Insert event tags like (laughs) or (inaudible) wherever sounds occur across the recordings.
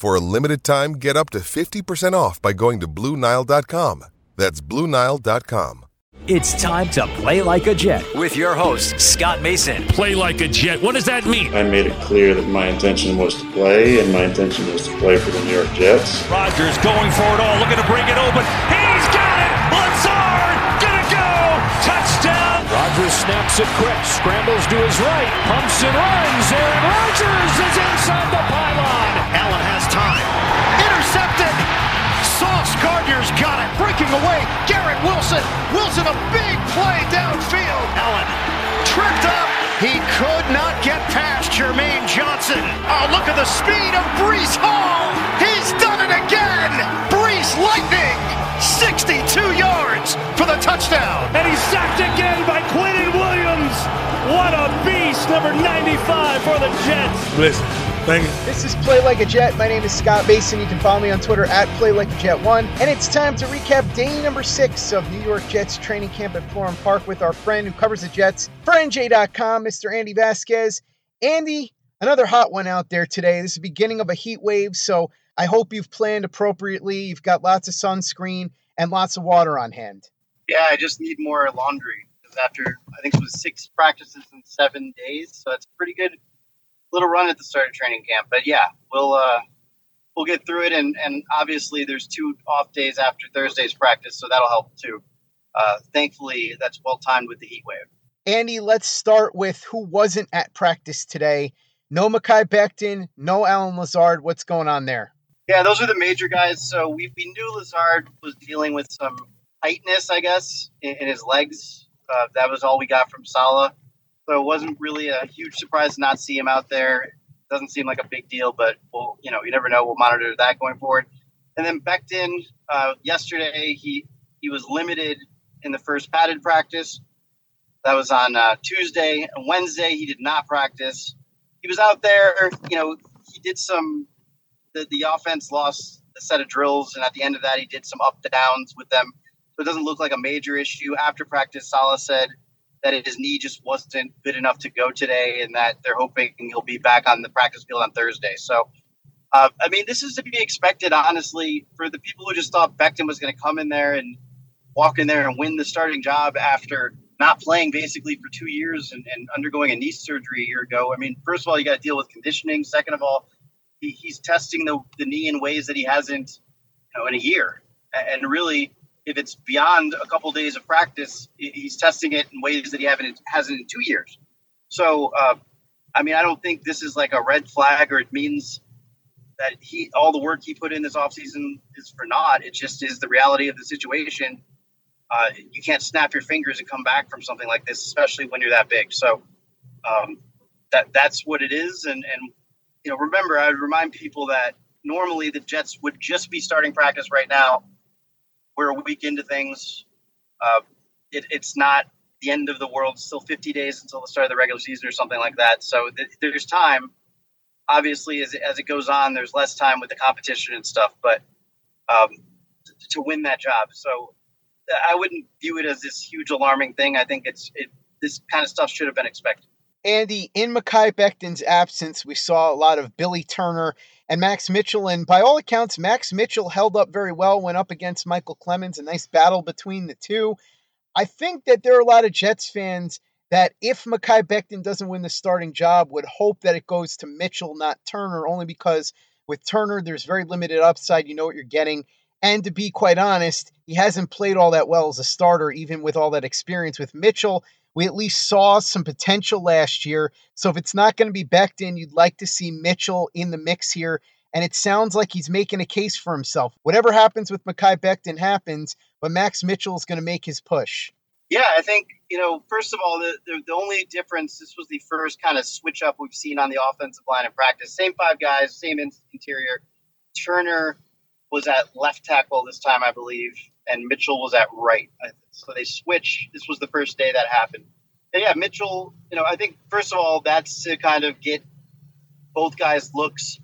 For a limited time, get up to 50% off by going to BlueNile.com. That's BlueNile.com. It's time to play like a Jet with your host, Scott Mason. Play like a Jet. What does that mean? I made it clear that my intention was to play, and my intention was to play for the New York Jets. Rodgers going for it all, looking to bring it open. He's got it! Lazard, gonna go! Touchdown! Rodgers snaps it quick, scrambles to his right, pumps and runs. Aaron Rodgers is inside the pylon. Gardner's got it. Breaking away. Garrett Wilson. Wilson a big play downfield. Allen tripped up. He could not get past Jermaine Johnson. Oh, look at the speed of Breece Hall. He's done it again. Breece Lightning. 62 yards for the touchdown. And he's sacked again by Quinnen Williams. What a beast, number 95 for the Jets. Listen, thank you. This is Play Like a Jet. My name is Scott Mason. You can follow me on Twitter at PlayLikeAJet1. And it's time to recap day number six of New York Jets training camp at Florham Park with our friend who covers the Jets for NJ.com, Mr. Andy Vasquez. Andy, another hot one out there today. This is the beginning of a heat wave, so I hope you've planned appropriately. You've got lots of sunscreen and lots of water on hand. Yeah, I just need more laundry because after I think it was six practices in seven days, so that's pretty good little run at the start of training camp. But yeah, we'll uh, we'll get through it, and and obviously there's two off days after Thursday's practice, so that'll help too. Uh, thankfully, that's well timed with the heat wave. Andy, let's start with who wasn't at practice today. No Mekhi Becton, no Allen Lazard. What's going on there? Yeah, those are the major guys. So we, we knew Lazard was dealing with some tightness, I guess, in, in his legs. Uh, that was all we got from Saleh. So it wasn't really a huge surprise to not see him out there. Doesn't seem like a big deal, but we'll, you know, you never know. We'll monitor that going forward. And then Becton, uh, yesterday he he was limited in the first padded practice. That was on uh, Tuesday and Wednesday. He did not practice. He was out there. You know, he did some. The, the offense lost a set of drills, and at the end of that, he did some up to downs with them. So it doesn't look like a major issue. After practice, Saleh said that his knee just wasn't good enough to go today, and that they're hoping he'll be back on the practice field on Thursday. So, uh, I mean, this is to be expected, honestly, for the people who just thought Becton was going to come in there and walk in there and win the starting job after not playing basically for two years and, and undergoing a knee surgery a year ago. I mean, first of all, you got to deal with conditioning. Second of all, he, he's testing the, the knee in ways that he hasn't, you know, in a year. And really, if it's beyond a couple days of practice, he's testing it in ways that he haven't hasn't in two years. So, uh, I mean, I don't think this is like a red flag or it means that he all the work he put in this offseason is for naught. It just is the reality of the situation. Uh, you can't snap your fingers and come back from something like this, especially when you're that big. So um, that that's what it is. And and you know, remember, I would remind people that normally the Jets would just be starting practice right now. We're a week into things. Uh, it, it's not the end of the world. Still 50 days until the start of the regular season or something like that. So th- there's time. Obviously, as, as it goes on, there's less time with the competition and stuff. But um, to, to win that job, so I wouldn't view it as this huge alarming thing. I think it's it this kind of stuff should have been expected. Andy, in Mekhi Becton's absence, we saw a lot of Billy Turner and Max Mitchell. And by all accounts, Max Mitchell held up very well, went up against Micheal Clemons, a nice battle between the two. I think that there are a lot of Jets fans that if Mekhi Becton doesn't win the starting job, would hope that it goes to Mitchell, not Turner, only because with Turner, there's very limited upside. You know what you're getting. And to be quite honest, he hasn't played all that well as a starter, even with all that experience. With Mitchell, we at least saw some potential last year. So if it's not going to be Becton, you'd like to see Mitchell in the mix here. And it sounds like he's making a case for himself. Whatever happens with Mekhi Becton happens, but Max Mitchell is going to make his push. Yeah, I think, you know, first of all, the, the, the, only difference, this was the first kind of switch up we've seen on the offensive line in practice. Same five guys, same interior. Turner was at left tackle this time, I believe, and Mitchell was at right. So they switch. This was the first day that happened. And yeah, Mitchell, you know, I think, first of all, that's to kind of get both guys' looks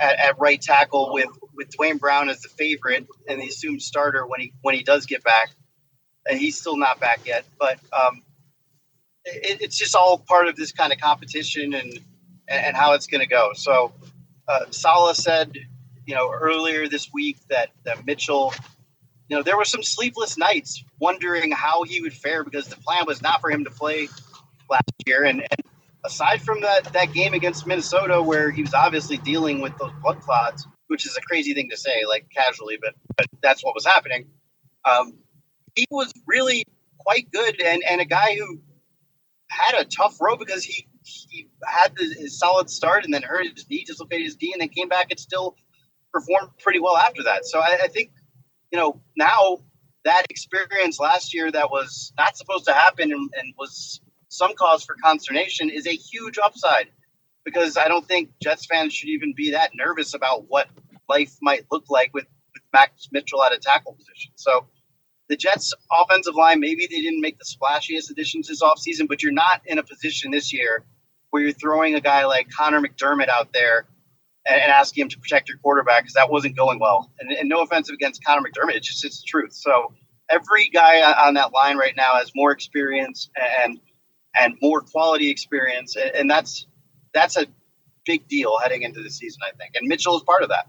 at, at right tackle with, with Duane Brown as the favorite and the assumed starter when he when he does get back. And he's still not back yet. But um, it, it's just all part of this kind of competition and, and how it's going to go. So uh, Saleh said you know, earlier this week that, that Mitchell, you know, there were some sleepless nights wondering how he would fare because the plan was not for him to play last year. And, and aside from that, that game against Minnesota, where he was obviously dealing with those blood clots, which is a crazy thing to say, like casually, but, but that's what was happening. Um, he was really quite good and, and a guy who had a tough road because he, he had his solid start and then hurt his knee, dislocated his knee, and then came back and still performed pretty well after that. So I, I think, you know, now that experience last year that was not supposed to happen and, and, was some cause for consternation is a huge upside because I don't think Jets fans should even be that nervous about what life might look like with, with Max Mitchell at a tackle position. So the Jets offensive line, maybe they didn't make the splashiest additions this offseason, but you're not in a position this year where you're throwing a guy like Connor McDermott out there and, and asking him to protect your quarterback because that wasn't going well. And, and, no offensive against Connor McDermott, it's just it's the truth. So every guy on that line right now has more experience and and more quality experience, and that's that's a big deal heading into the season, I think. And Mitchell is part of that.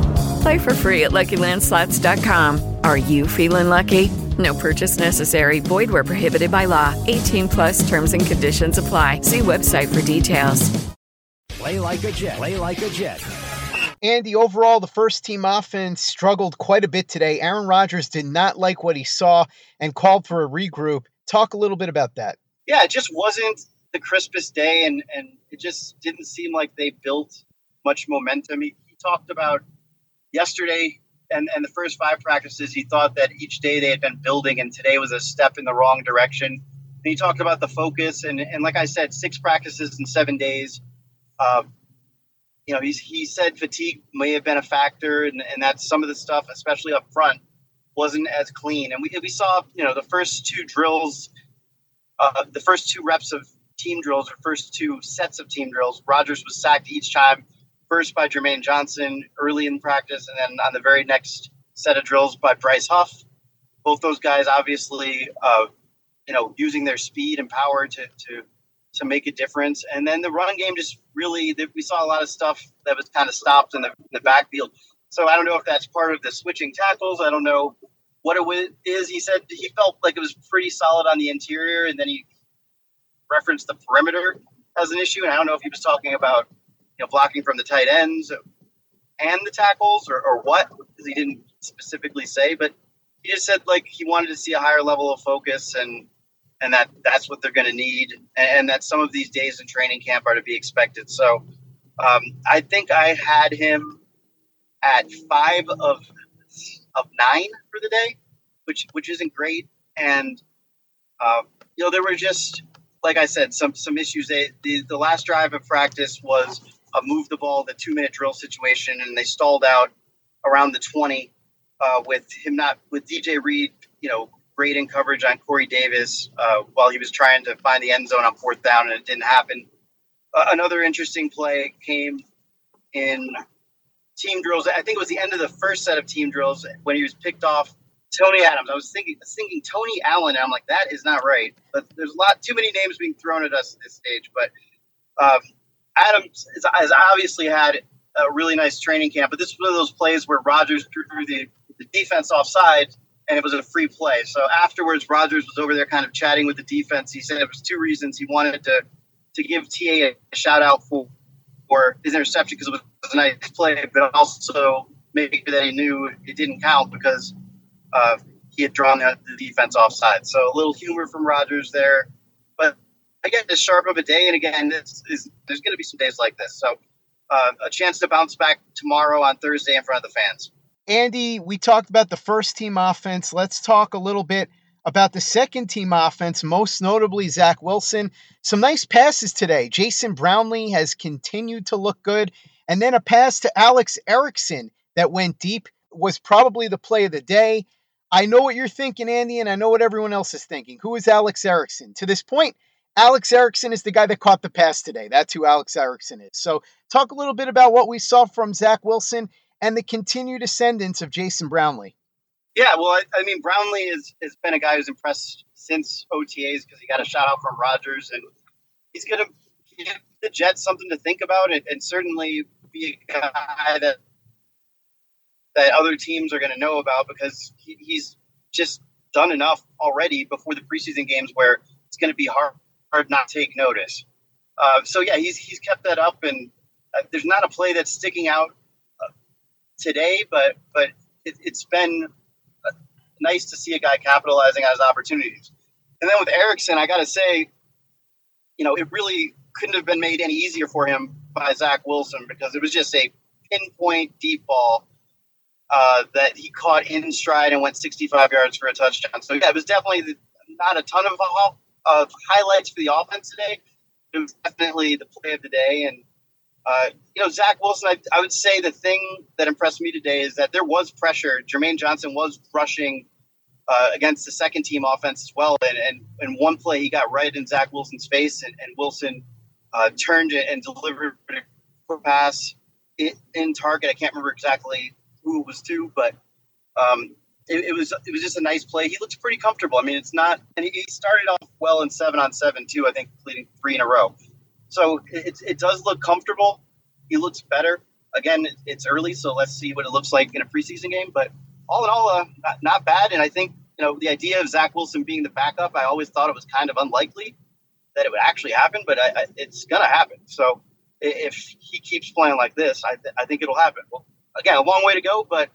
Play for free at LuckyLandSlots.com. Are you feeling lucky? No purchase necessary. Void where prohibited by law. 18 plus terms and conditions apply. See website for details. Play like a Jet. Play like a Jet. Andy, overall, the first team offense struggled quite a bit today. Aaron Rodgers did not like what he saw and called for a regroup. Talk a little bit about that. Yeah, it just wasn't the crispest day, and, and it just didn't seem like they built much momentum. He, he talked about yesterday and, and the first five practices, he thought that each day they had been building, and today was a step in the wrong direction. And he talked about the focus, and, and like I said, six practices in seven days. Uh, you know, he's, he said fatigue may have been a factor, and, and that some of the stuff, especially up front, wasn't as clean. And we, we saw, you know, the first two drills, uh, the first two reps of team drills, or first two sets of team drills, Rodgers was sacked each time first by Jermaine Johnson early in practice, and then on the very next set of drills by Bryce Huff. Both those guys, obviously, uh, you know, using their speed and power to to to make a difference. And then the run game just really, we saw a lot of stuff that was kind of stopped in the, in the backfield. So I don't know if that's part of the switching tackles. I don't know what it is. He said he felt like it was pretty solid on the interior, and then he referenced the perimeter as an issue. And I don't know if he was talking about know, blocking from the tight ends and the tackles or, or what, because he didn't specifically say, but he just said like he wanted to see a higher level of focus and and that that's what they're going to need and that some of these days in training camp are to be expected. So um, I think I had him at five of of nine for the day, which which isn't great. And uh, you know there were just like I said some some issues. They, the the last drive of practice was a move the ball, the two minute drill situation, and they stalled out around the 20 uh, with him not with DJ Reed, you know, grading coverage on Corey Davis uh, while he was trying to find the end zone on fourth down, and it didn't happen. Uh, another interesting play came in team drills. I think it was the end of the first set of team drills when he was picked off Tony Adams. I was thinking thinking Tony Allen, and I'm like, that is not right. But there's a lot too many names being thrown at us at this stage. But um, Adams has obviously had a really nice training camp, but this was one of those plays where Rodgers drew the, the defense offside and it was a free play. So afterwards, Rodgers was over there kind of chatting with the defense. He said it was two reasons. He wanted to to give TA a shout out for for his interception because it was, a nice play, but also make sure that he knew it didn't count because uh, he had drawn the, the defense offside. So a little humor from Rodgers there, but again, this sharp of a day. And again, it's, it's, there's going to be some days like this. So uh, a chance to bounce back tomorrow on Thursday in front of the fans. Andy, we talked about the first team offense. Let's talk a little bit about the second team offense, most notably Zach Wilson. Some nice passes today. Jason Brownlee has continued to look good. And then a pass to Alex Erickson that went deep was probably the play of the day. I know what you're thinking, Andy, and I know what everyone else is thinking. Who is Alex Erickson? To this point, Alex Erickson is the guy that caught the pass today. That's who Alex Erickson is. So, talk a little bit about what we saw from Zach Wilson and the continued ascendance of Jason Brownlee. Yeah, well, I, I mean, Brownlee is, has been a guy who's impressed since OTAs because he got a shout out from Rodgers, and he's going to give the Jets something to think about, and, and certainly be a guy that that other teams are going to know about because he, he's just done enough already before the preseason games where it's going to be hard hard not take notice. Uh, so yeah, he's he's kept that up, and uh, there's not a play that's sticking out uh, today, but but it, has been uh, nice to see a guy capitalizing on his opportunities. And then with Erickson, I got to say, you know, it really couldn't have been made any easier for him by Zach Wilson because it was just a pinpoint deep ball uh, that he caught in stride and went 65 yards for a touchdown. So yeah, it was definitely not a ton of of highlights for the offense today. It was definitely the play of the day. And, uh, you know, Zach Wilson, I, I, would say the thing that impressed me today is that there was pressure. Jermaine Johnson was rushing uh, against the second team offense as well. And, and, and one play, he got right in Zach Wilson's face, and, and Wilson uh, turned it and delivered a pass in, target. I can't remember exactly who it was to, but um, it, it, was it was just a nice play. He looks pretty comfortable. I mean, it's not, and he, started off well in seven on seven too. I think leading three in a row. So it, it does look comfortable. He looks better. Again, it's early, so let's see what it looks like in a preseason game. But all in all, uh, not, not bad. And I think you know the idea of Zach Wilson being the backup, I always thought it was kind of unlikely that it would actually happen, but I, I, it's gonna happen. So if he keeps playing like this, I, th- I think it'll happen. Well, again, a long way to go, but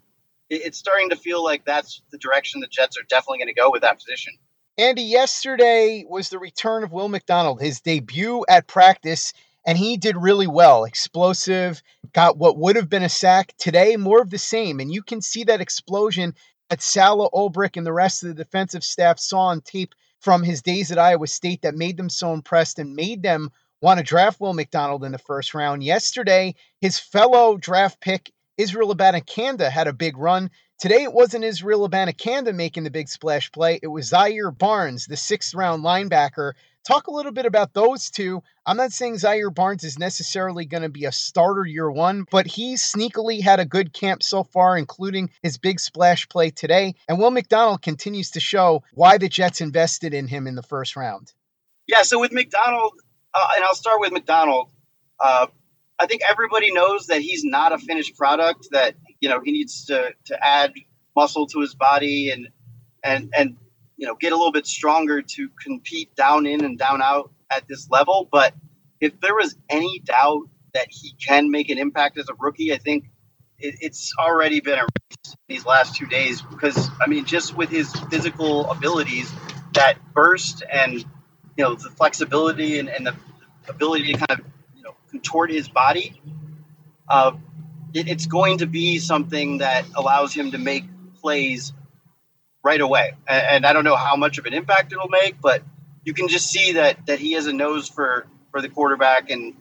it's starting to feel like that's the direction the Jets are definitely going to go with that position. Andy, yesterday was the return of Will McDonald, his debut at practice, and he did really well. Explosive, got what would have been a sack. Today, more of the same. And you can see that explosion that Saleh Ulbrich and the rest of the defensive staff saw on tape from his days at Iowa State that made them so impressed and made them want to draft Will McDonald in the first round. Yesterday, his fellow draft pick, Israel Abanikanda, had a big run. Today, it wasn't Israel Abanikanda making the big splash play. It was Zaire Barnes, the sixth round linebacker, Talk a little bit about those two. I'm not saying Zaire Barnes is necessarily going to be a starter year one, but he sneakily had a good camp so far, including his big splash play today. And Will McDonald continues to show why the Jets invested in him in the first round. Yeah, so with McDonald, uh, and I'll start with McDonald. Uh, I think everybody knows that he's not a finished product. That you know he needs to to add muscle to his body and and and you know get a little bit stronger to compete down in and down out at this level. But if there was any doubt that he can make an impact as a rookie, I think it, it's already been erased these last two days because I mean, just with his physical abilities, that burst and you know the flexibility and, and the ability to kind of contort his body, uh, it, it's going to be something that allows him to make plays right away. And, and I don't know how much of an impact it'll make, but you can just see that that he has a nose for for the quarterback and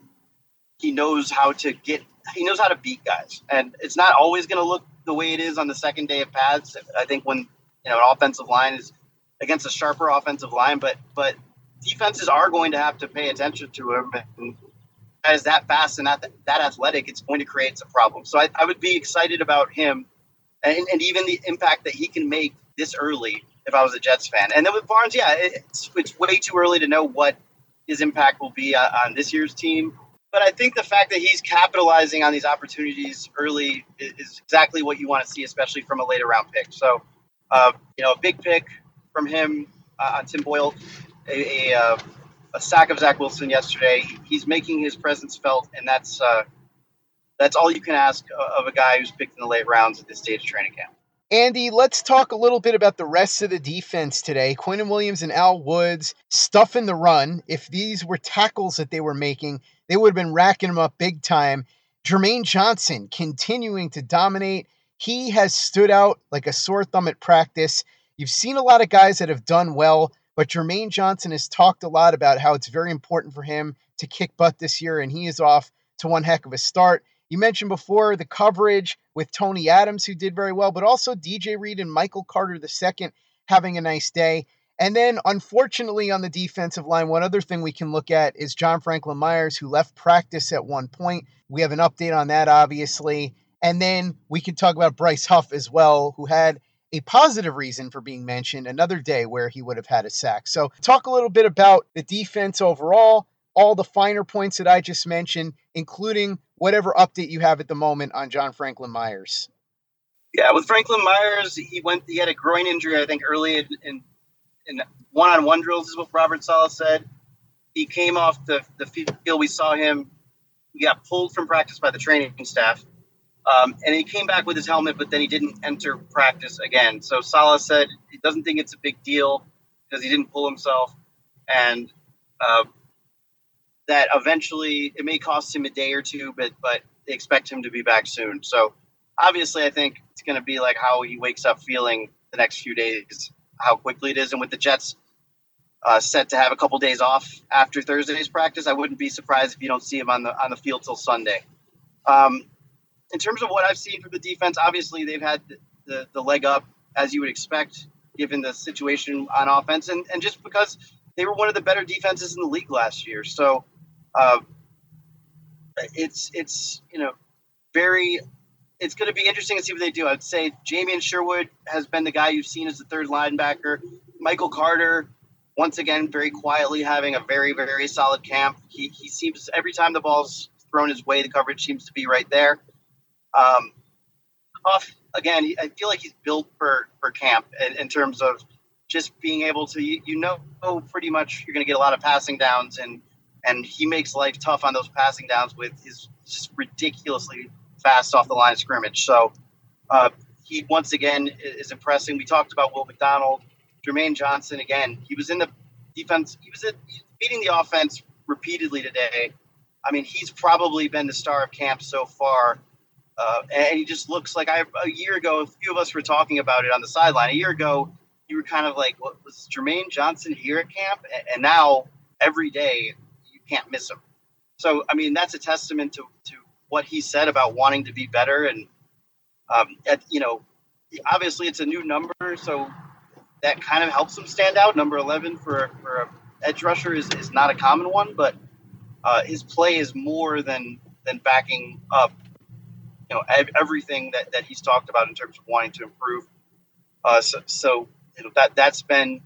he knows how to get he knows how to beat guys. And it's not always going to look the way it is on the second day of pads. I think when you know an offensive line is against a sharper offensive line, but but defenses are going to have to pay attention to him. And as that fast and that that athletic, it's going to create some problems. So I, I would be excited about him and, and even the impact that he can make this early if I was a Jets fan. And then with Barnes, yeah, it's, it's way too early to know what his impact will be on this year's team. But I think the fact that he's capitalizing on these opportunities early is, exactly what you want to see, especially from a later round pick. So, uh, you know, a big pick from him uh, on Tim Boyle, a, a, uh, a, sack of Zach Wilson yesterday. He's making his presence felt, and that's uh, that's all you can ask of a guy who's picked in the late rounds at this stage of training camp. Andy, let's talk a little bit about the rest of the defense today. Quinnen Williams and Al Woods stuffing the run. If these were tackles that they were making, they would have been racking them up big time. Jermaine Johnson continuing to dominate. He has stood out like a sore thumb at practice. You've seen a lot of guys that have done well, but Jermaine Johnson has talked a lot about how it's very important for him to kick butt this year, and he is off to one heck of a start. You mentioned before the coverage with Tony Adams, who did very well, but also DJ Reed and Michael Carter II having a nice day. And then, unfortunately, on the defensive line, one other thing we can look at is John Franklin Myers, who left practice at one point. We have an update on that, obviously. And then we can talk about Bryce Huff as well, who had a positive reason for being mentioned another day where he would have had a sack. So, talk a little bit about the defense overall, all the finer points that I just mentioned, including whatever update you have at the moment on John Franklin Myers. Yeah, with Franklin Myers, he went. He had a groin injury, I think, early in, in, in one-on-one drills, is what Robert Saleh said. He came off the, the field. We saw him. He got pulled from practice by the training staff, um, and he came back with his helmet, but then he didn't enter practice again. So Saleh said he doesn't think it's a big deal because he didn't pull himself, and uh, that eventually it may cost him a day or two, but but they expect him to be back soon. So obviously, I think it's going to be like how he wakes up feeling the next few days, how quickly it is, and with the Jets uh, set to have a couple days off after Thursday's practice, I wouldn't be surprised if you don't see him on the on the field till Sunday. Um, in terms of what I've seen from the defense, obviously they've had the, the, the leg up as you would expect given the situation on offense, and, and just because they were one of the better defenses in the league last year. So uh, it's it's you know very it's going to be interesting to see what they do. I'd say Jamien Sherwood has been the guy you've seen as the third linebacker. Michael Carter, once again, very quietly having a very, very solid camp. He, he seems every time the ball's thrown his way, the coverage seems to be right there. Um, Huff, again, I feel like he's built for, for camp in, in terms of just being able to, you, know, pretty much you're going to get a lot of passing downs and – and he makes life tough on those passing downs with his just ridiculously fast off the line of scrimmage. So uh, he once again is impressing. We talked about Will McDonald, Jermaine Johnson again. He was in the defense. He was beating the offense repeatedly today. I mean, he's probably been the star of camp so far. Uh, and he just looks like I a year ago. A few of us were talking about it on the sideline. A year ago, you were kind of like, "What was Jermaine Johnson here at camp?" And now every day, you can't miss him. So, I mean, that's a testament to to what he said about wanting to be better. And um, at, you know, obviously it's a new number, so that kind of helps him stand out. Number eleven for for a edge rusher is, is not a common one, but uh, his play is more than than backing up know everything that, that he's talked about in terms of wanting to improve. Uh, so, so you know, that that's been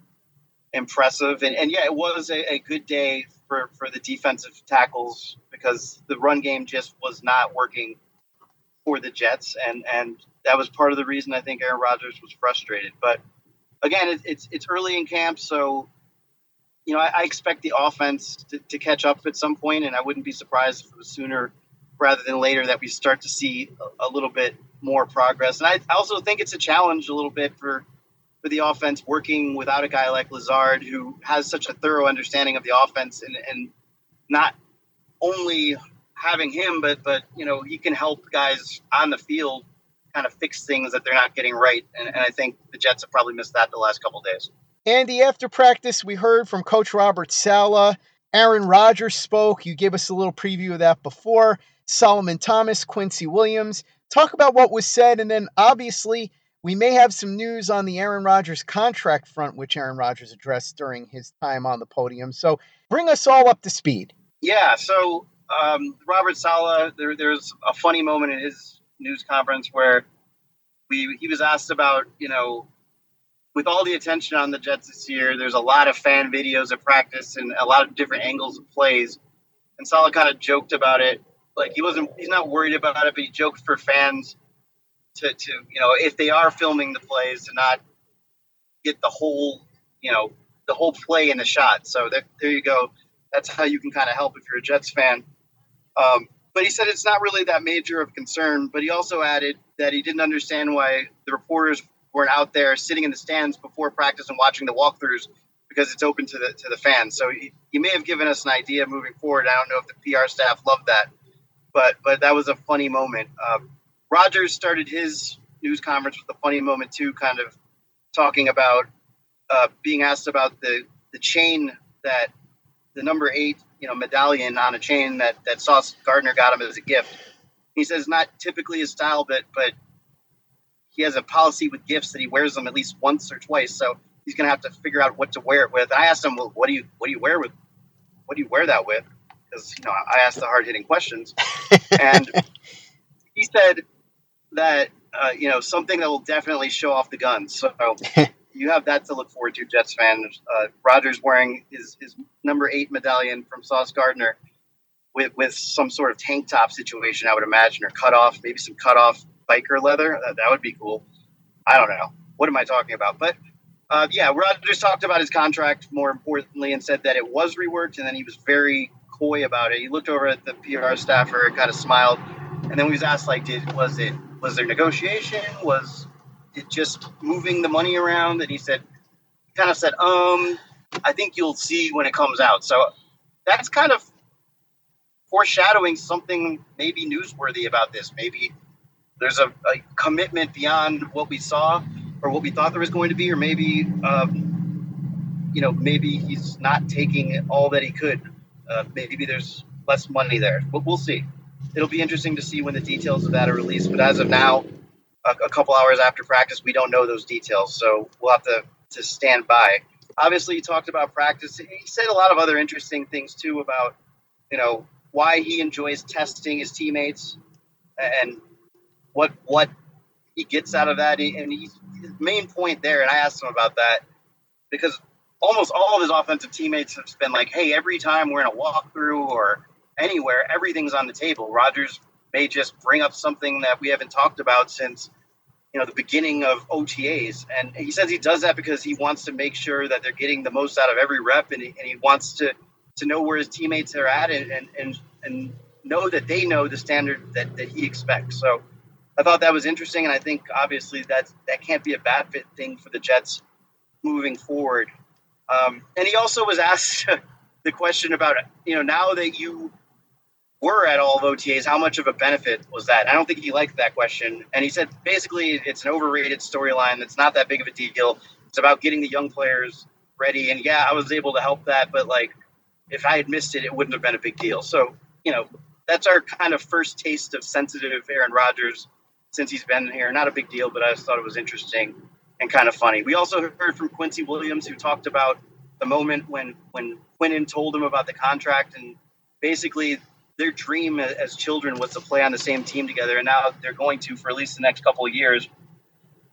impressive, and, and yeah, it was a, a, good day for, for the defensive tackles because the run game just was not working for the Jets, and and that was part of the reason I think Aaron Rodgers was frustrated. But again, it, it's it's early in camp, so you know I, I expect the offense to, to catch up at some point, and I wouldn't be surprised if it was sooner rather than later that we start to see a, little bit more progress. And I, I also think it's a challenge a little bit for for the offense working without a guy like Lazard who has such a thorough understanding of the offense and, and not only having him, but but you know he can help guys on the field kind of fix things that they're not getting right. And, and I think the Jets have probably missed that the last couple days. Andy, after practice, we heard from Coach Robert Saleh. Aaron Rodgers spoke. You gave us a little preview of that before. Solomon Thomas, Quincy Williams. Talk about what was said, and then obviously we may have some news on the Aaron Rodgers contract front, which Aaron Rodgers addressed during his time on the podium. So bring us all up to speed. Yeah. So um, Robert Saleh, there, there's a funny moment in his news conference where we he was asked about you know with all the attention on the Jets this year, there's a lot of fan videos of practice and a lot of different angles of plays. And Saleh kind of joked about it like he wasn't, he's not worried about it, but he joked for fans to, to you know, if they are filming the plays, to not get the whole, you know, the whole play in the shot. So that, there you go. That's how you can kind of help if you're a Jets fan. Um, but he said it's not really that major of concern. But he also added that he didn't understand why the reporters weren't out there sitting in the stands before practice and watching the walkthroughs because it's open to the to the fans. So he, he may have given us an idea moving forward. I don't know if the PR staff loved that, but but that was a funny moment. Um, Rodgers started his news conference with a funny moment too, kind of talking about uh, being asked about the the chain that the number eight you know medallion on a chain that that Sauce Gardner got him as a gift. He says not typically his style, but but he has a policy with gifts that he wears them at least once or twice. So he's gonna have to figure out what to wear it with. I asked him, well, what do you what do you wear with? What do you wear that with? Because you know I asked the hard hitting questions, (laughs) and he said that uh, you know something that will definitely show off the guns. So (laughs) you have that to look forward to, Jets fans. Uh, Rodgers wearing his, his number eight medallion from Sauce Gardner with with some sort of tank top situation, I would imagine, or cut off, maybe some cut off biker leather. That, that would be cool. I don't know. What am I talking about? But uh, yeah, Rodgers talked about his contract more importantly and said that it was reworked, and then he was very coy about it. He looked over at the PR staffer and kind of smiled, and then we was asked like, "Did was it was there negotiation? Was it just moving the money around?" And he said, kind of said, "Um, I think you'll see when it comes out." So that's kind of foreshadowing something maybe newsworthy about this. Maybe there's a, a commitment beyond what we saw or what we thought there was going to be, or maybe. Um, you know, maybe he's not taking all that he could uh, maybe there's less money there, but we'll see. It'll be interesting to see when the details of that are released. But as of now, a, a couple hours after practice, we don't know those details, so we'll have to to stand by. Obviously, he talked about practice. He said a lot of other interesting things too about you know why he enjoys testing his teammates and what what he gets out of that. And he's, his main point there, and I asked him about that because almost all of his offensive teammates have been like, hey, every time we're in a walkthrough or anywhere, everything's on the table. Rodgers may just bring up something that we haven't talked about since you know the beginning of OTAs, and he says he does that because he wants to make sure that they're getting the most out of every rep, and he, and he wants to to know where his teammates are at, and and and, and know that they know the standard that, that he expects. So I thought that was interesting, and I think obviously that that can't be a bad fit thing for the Jets moving forward. Um, and he also was asked (laughs) the question about, you know, now that you were at all of OTAs, how much of a benefit was that? I don't think he liked that question. And he said basically it's an overrated storyline that's not that big of a deal. It's about getting the young players ready. And yeah, I was able to help that, but like if I had missed it, it wouldn't have been a big deal. So, you know, that's our kind of first taste of sensitive Aaron Rodgers since he's been here. Not a big deal, but I just thought it was interesting and kind of funny. We also heard from Quincy Williams, who talked about the moment when when Quinnen told him about the contract, and basically their dream as children was to play on the same team together, and now they're going to for at least the next couple of years.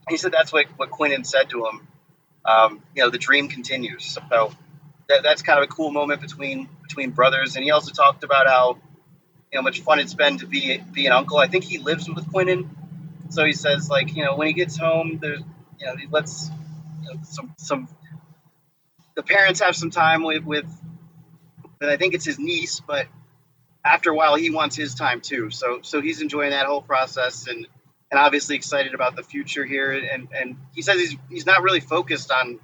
He said that's what what Quinnen said to him. Um, you know, the dream continues. So that, that's kind of a cool moment between between brothers. And he also talked about how you know much fun it's been to be be an uncle. I think he lives with Quinnen, so he says like you know when he gets home, there's you know lets you know, some some the parents have some time with with. I think it's his niece, but after a while he wants his time too. So so he's enjoying that whole process and and obviously excited about the future here. And and he says he's he's not really focused on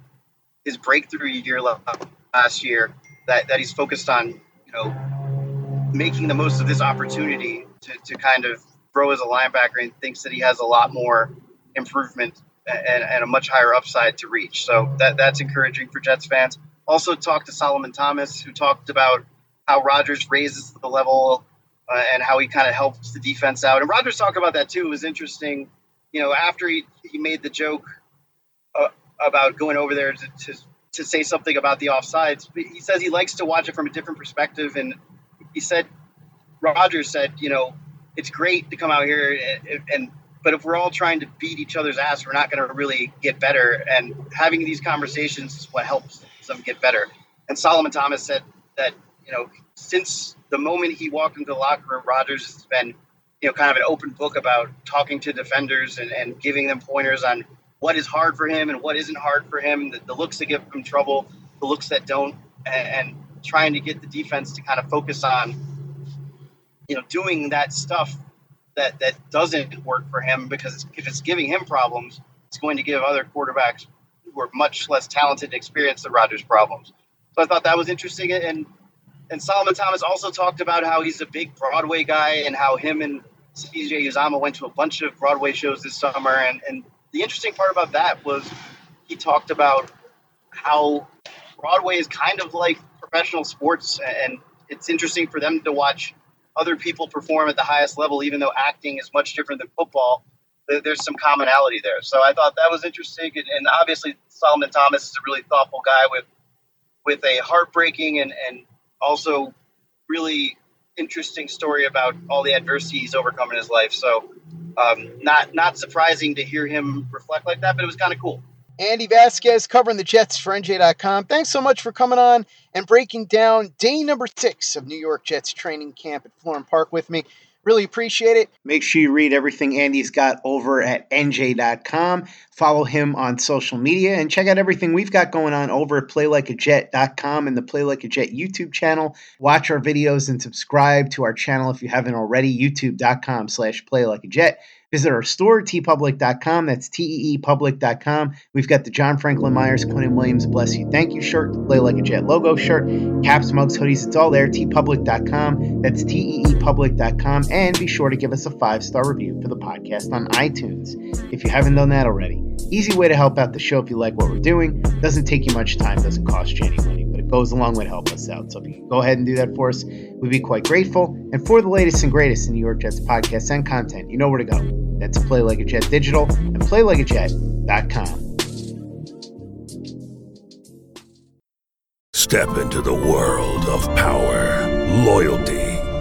his breakthrough year last year. That that he's focused on you know making the most of this opportunity to, to kind of grow as a linebacker and thinks that he has a lot more improvement and, and a much higher upside to reach. So that that's encouraging for Jets fans. Also talked to Solomon Thomas, who talked about how Rodgers raises the level uh, and how he kind of helps the defense out. And Rodgers talked about that too. It was interesting. You know, after he, he made the joke uh, about going over there to, to, to say something about the offsides, he says he likes to watch it from a different perspective. And he said, Rodgers said, you know, it's great to come out here and, and but if we're all trying to beat each other's ass, we're not going to really get better. And having these conversations is what helps them get better. And Solomon Thomas said that you know since the moment he walked into the locker room, Rodgers has been you know kind of an open book about talking to defenders and, and giving them pointers on what is hard for him and what isn't hard for him, the, the looks that give him trouble, the looks that don't, and, and trying to get the defense to kind of focus on you know doing that stuff that that doesn't work for him because if it's giving him problems, it's going to give other quarterbacks who are much less talented and experienced than Rodgers problems. So I thought that was interesting. And and Solomon Thomas also talked about how he's a big Broadway guy and how him and CJ Uzomah went to a bunch of Broadway shows this summer. And and the interesting part about that was he talked about how Broadway is kind of like professional sports, and it's interesting for them to watch other people perform at the highest level, even though acting is much different than football. There's some commonality there. So I thought that was interesting. And obviously, Solomon Thomas is a really thoughtful guy with with a heartbreaking and, and also really interesting story about all the adversity he's overcome in his life. So um, not not surprising to hear him reflect like that, but it was kind of cool. Andy Vasquez covering the Jets for NJ.com. Thanks so much for coming on and breaking down day number six of New York Jets training camp at Florham Park with me. Really appreciate it. Make sure you read everything Andy's got over at NJ.com. Follow him on social media and check out everything we've got going on over at PlayLikeAJet.com and the Play Like a Jet YouTube channel. Watch our videos and subscribe to our channel if you haven't already. YouTube.com slash PlayLikeAJet. Visit our store, teepublic.com. That's T-E-E-public.com. We've got the John Franklin Myers, Quinnen Williams, Bless You, Thank You shirt, the Play Like a Jet logo shirt, caps, mugs, hoodies. It's all there, teepublic.com. That's T-E-E-public.com. And be sure to give us a five-star review for the podcast on iTunes if you haven't done that already. Easy way to help out the show if you like what we're doing. Doesn't take you much time, doesn't cost you any money, goes a long way to help us out. So if you go ahead and do that for us, we'd be quite grateful. And for the latest and greatest in New York Jets podcasts and content, you know where to go. That's Play Like a Jet Digital and PlayLikeAJet.com. Step into the world of power, loyalty,